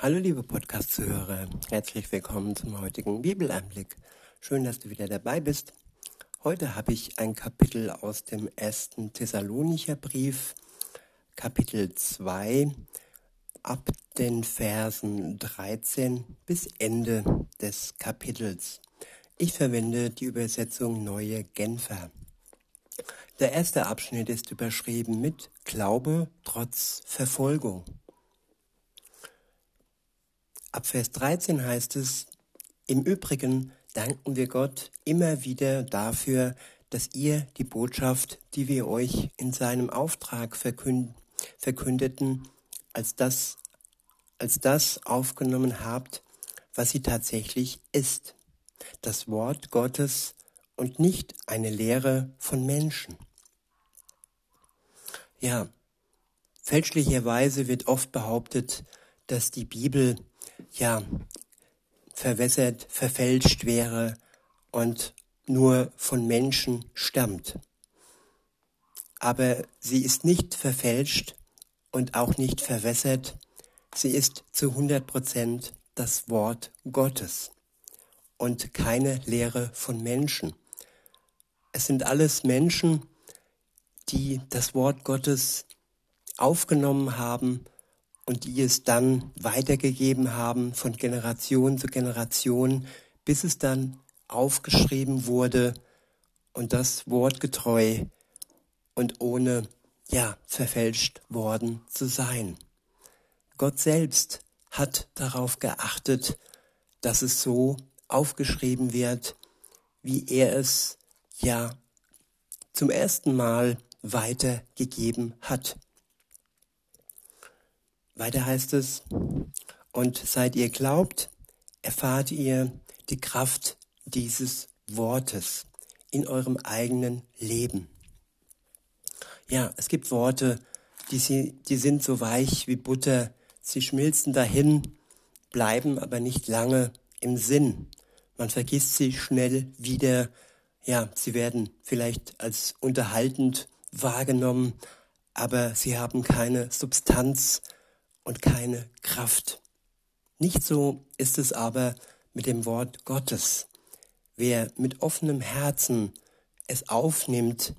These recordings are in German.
Hallo liebe Podcast-Zuhörer, herzlich willkommen zum heutigen Bibeleinblick. Schön, dass du wieder dabei bist. Heute habe ich ein Kapitel aus dem ersten Thessalonicher Brief, Kapitel 2, ab den Versen 13 bis Ende des Kapitels. Ich verwende die Übersetzung Neue Genfer. Der erste Abschnitt ist überschrieben mit Glaube trotz Verfolgung. Ab Vers 13 heißt es, im Übrigen danken wir Gott immer wieder dafür, dass ihr die Botschaft, die wir euch in seinem Auftrag verkünd verkündeten, als das, als das aufgenommen habt, was sie tatsächlich ist. Das Wort Gottes und nicht eine Lehre von Menschen. Ja, fälschlicherweise wird oft behauptet, dass die Bibel ja, verwässert, verfälscht wäre und nur von Menschen stammt. Aber sie ist nicht verfälscht und auch nicht verwässert. Sie ist zu 100 Prozent das Wort Gottes und keine Lehre von Menschen. Es sind alles Menschen, die das Wort Gottes aufgenommen haben und die es dann weitergegeben haben von Generation zu Generation, bis es dann aufgeschrieben wurde und das wortgetreu und ohne, ja, verfälscht worden zu sein. Gott selbst hat darauf geachtet, dass es so aufgeschrieben wird, wie er es ja zum ersten Mal weitergegeben hat. Weiter heißt es, und seit ihr glaubt, erfahrt ihr die Kraft dieses Wortes in eurem eigenen Leben. Ja, es gibt Worte, die, sie, die sind so weich wie Butter, sie schmilzen dahin, bleiben aber nicht lange im Sinn. Man vergisst sie schnell wieder. Ja, sie werden vielleicht als unterhaltend wahrgenommen, aber sie haben keine Substanz, und keine Kraft. Nicht so ist es aber mit dem Wort Gottes. Wer mit offenem Herzen es aufnimmt,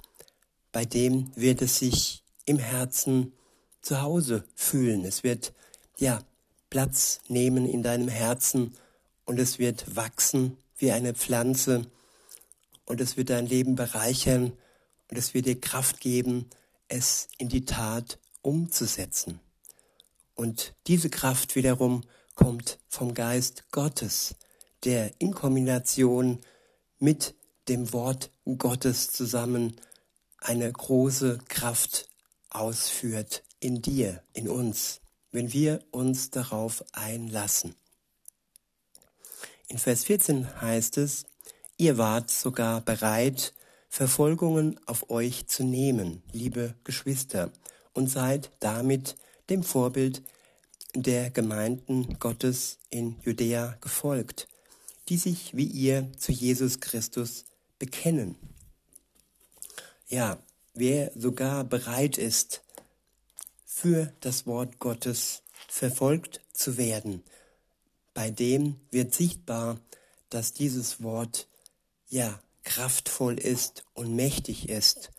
bei dem wird es sich im Herzen zu Hause fühlen. Es wird ja Platz nehmen in deinem Herzen und es wird wachsen wie eine Pflanze und es wird dein Leben bereichern und es wird dir Kraft geben, es in die Tat umzusetzen. Und diese Kraft wiederum kommt vom Geist Gottes, der in Kombination mit dem Wort Gottes zusammen eine große Kraft ausführt in dir, in uns, wenn wir uns darauf einlassen. In Vers 14 heißt es, ihr wart sogar bereit, Verfolgungen auf euch zu nehmen, liebe Geschwister, und seid damit dem Vorbild der Gemeinden Gottes in Judäa gefolgt, die sich wie ihr zu Jesus Christus bekennen. Ja, wer sogar bereit ist, für das Wort Gottes verfolgt zu werden, bei dem wird sichtbar, dass dieses Wort ja kraftvoll ist und mächtig ist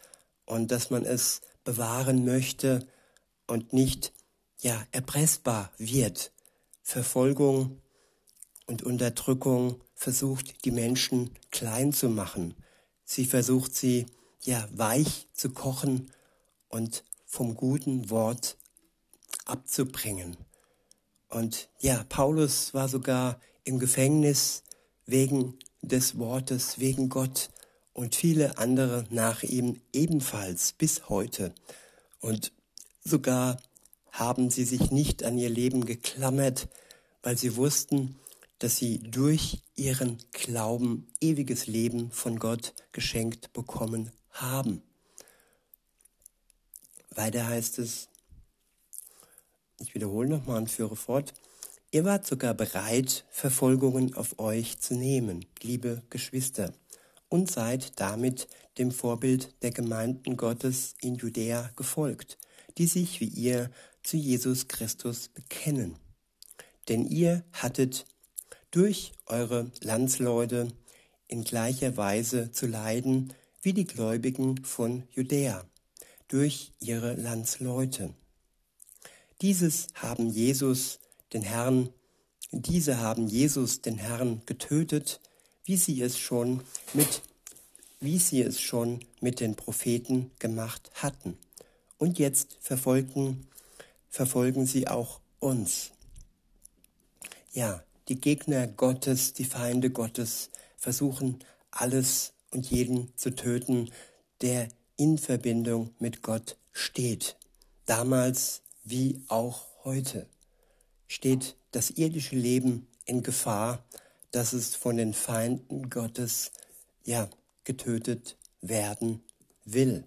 und dass man es bewahren möchte und nicht ja, erpressbar wird. Verfolgung und Unterdrückung versucht die Menschen klein zu machen. Sie versucht sie ja weich zu kochen und vom guten Wort abzubringen. Und ja, Paulus war sogar im Gefängnis wegen des Wortes, wegen Gott und viele andere nach ihm ebenfalls bis heute. Und sogar haben sie sich nicht an ihr Leben geklammert, weil sie wussten, dass sie durch ihren Glauben ewiges Leben von Gott geschenkt bekommen haben. Weiter heißt es, ich wiederhole nochmal und führe fort, ihr wart sogar bereit, Verfolgungen auf euch zu nehmen, liebe Geschwister, und seid damit dem Vorbild der Gemeinden Gottes in Judäa gefolgt, die sich wie ihr zu Jesus Christus bekennen. denn ihr hattet durch eure Landsleute in gleicher Weise zu leiden wie die Gläubigen von Judäa durch ihre Landsleute. Dieses haben Jesus, den Herrn, diese haben Jesus, den Herrn, getötet, wie sie es schon mit, wie sie es schon mit den Propheten gemacht hatten. Und jetzt verfolgen, verfolgen sie auch uns. Ja, die Gegner Gottes, die Feinde Gottes versuchen alles und jeden zu töten, der in Verbindung mit Gott steht. Damals wie auch heute steht das irdische Leben in Gefahr, dass es von den Feinden Gottes ja getötet werden will.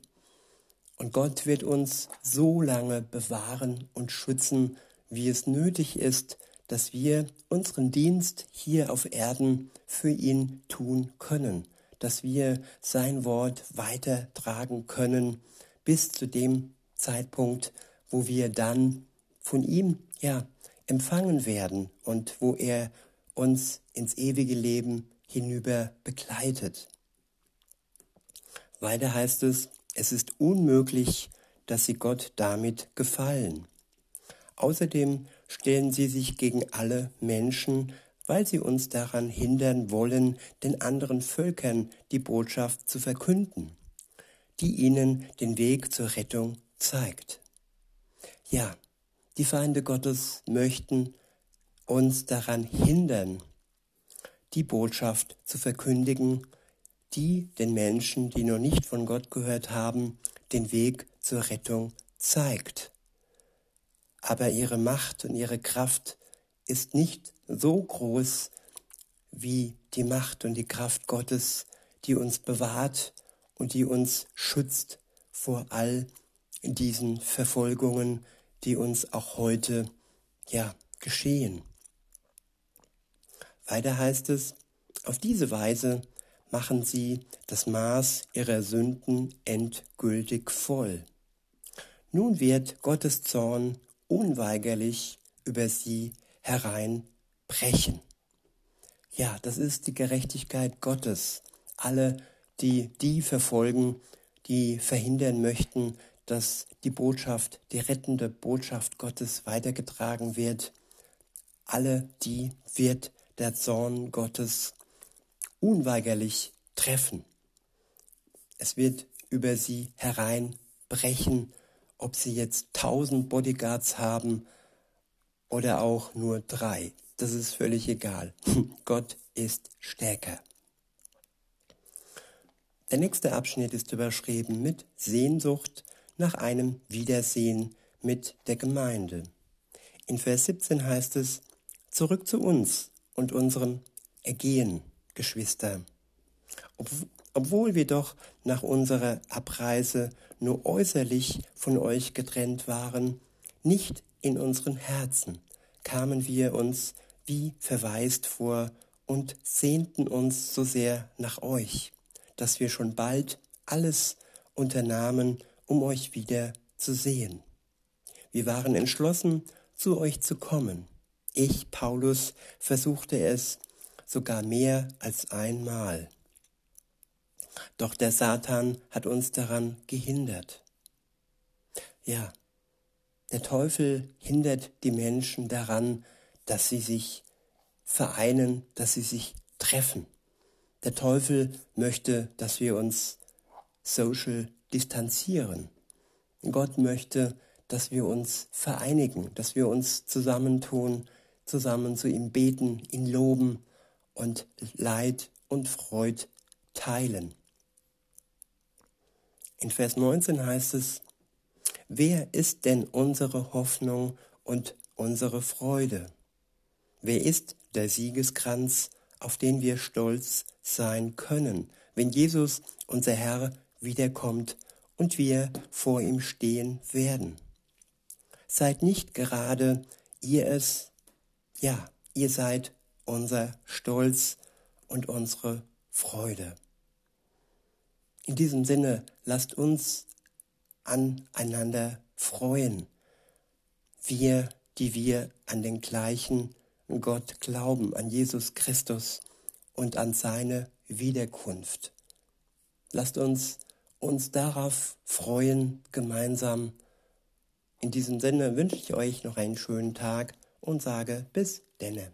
Und Gott wird uns so lange bewahren und schützen, wie es nötig ist, dass wir unseren Dienst hier auf Erden für ihn tun können, dass wir sein Wort weitertragen können bis zu dem Zeitpunkt, wo wir dann von ihm ja empfangen werden und wo er uns ins ewige Leben hinüber begleitet. Weiter heißt es, es ist unmöglich, dass sie Gott damit gefallen. Außerdem stellen sie sich gegen alle Menschen, weil sie uns daran hindern wollen, den anderen Völkern die Botschaft zu verkünden, die ihnen den Weg zur Rettung zeigt. Ja, die Feinde Gottes möchten uns daran hindern, die Botschaft zu verkündigen, die den Menschen, die noch nicht von Gott gehört haben, den Weg zur Rettung zeigt aber ihre Macht und ihre Kraft ist nicht so groß wie die Macht und die Kraft Gottes, die uns bewahrt und die uns schützt vor all diesen Verfolgungen, die uns auch heute ja geschehen. Weiter heißt es, auf diese Weise machen sie das Maß ihrer Sünden endgültig voll. Nun wird Gottes Zorn unweigerlich über sie hereinbrechen. Ja, das ist die Gerechtigkeit Gottes. Alle, die die verfolgen, die verhindern möchten, dass die Botschaft, die rettende Botschaft Gottes weitergetragen wird, alle die wird der Zorn Gottes unweigerlich treffen. Es wird über sie hereinbrechen ob sie jetzt tausend Bodyguards haben oder auch nur drei. Das ist völlig egal. Gott ist stärker. Der nächste Abschnitt ist überschrieben mit Sehnsucht nach einem Wiedersehen mit der Gemeinde. In Vers 17 heißt es, zurück zu uns und unserem Ergehen, Geschwister. obwohl wir doch nach unserer Abreise nur äußerlich von euch getrennt waren, nicht in unseren Herzen kamen wir uns wie verwaist vor und sehnten uns so sehr nach euch, dass wir schon bald alles unternahmen, um euch wieder zu sehen. Wir waren entschlossen, zu euch zu kommen. Ich, Paulus, versuchte es sogar mehr als einmal. Doch der Satan hat uns daran gehindert. Ja, der Teufel hindert die Menschen daran, dass sie sich vereinen, dass sie sich treffen. Der Teufel möchte, dass wir uns social distanzieren. Gott möchte, dass wir uns vereinigen, dass wir uns zusammentun, zusammen zu ihm beten, ihn loben und Leid und Freud teilen. In Vers 19 heißt es, wer ist denn unsere Hoffnung und unsere Freude? Wer ist der Siegeskranz, auf den wir stolz sein können, wenn Jesus, unser Herr, wiederkommt und wir vor ihm stehen werden? Seid nicht gerade ihr es, ja, ihr seid unser Stolz und unsere Freude. In diesem Sinne, lasst uns aneinander freuen. Wir, die wir an den gleichen Gott glauben, an Jesus Christus und an seine Wiederkunft. Lasst uns uns darauf freuen, gemeinsam. In diesem Sinne wünsche ich euch noch einen schönen Tag und sage bis denne.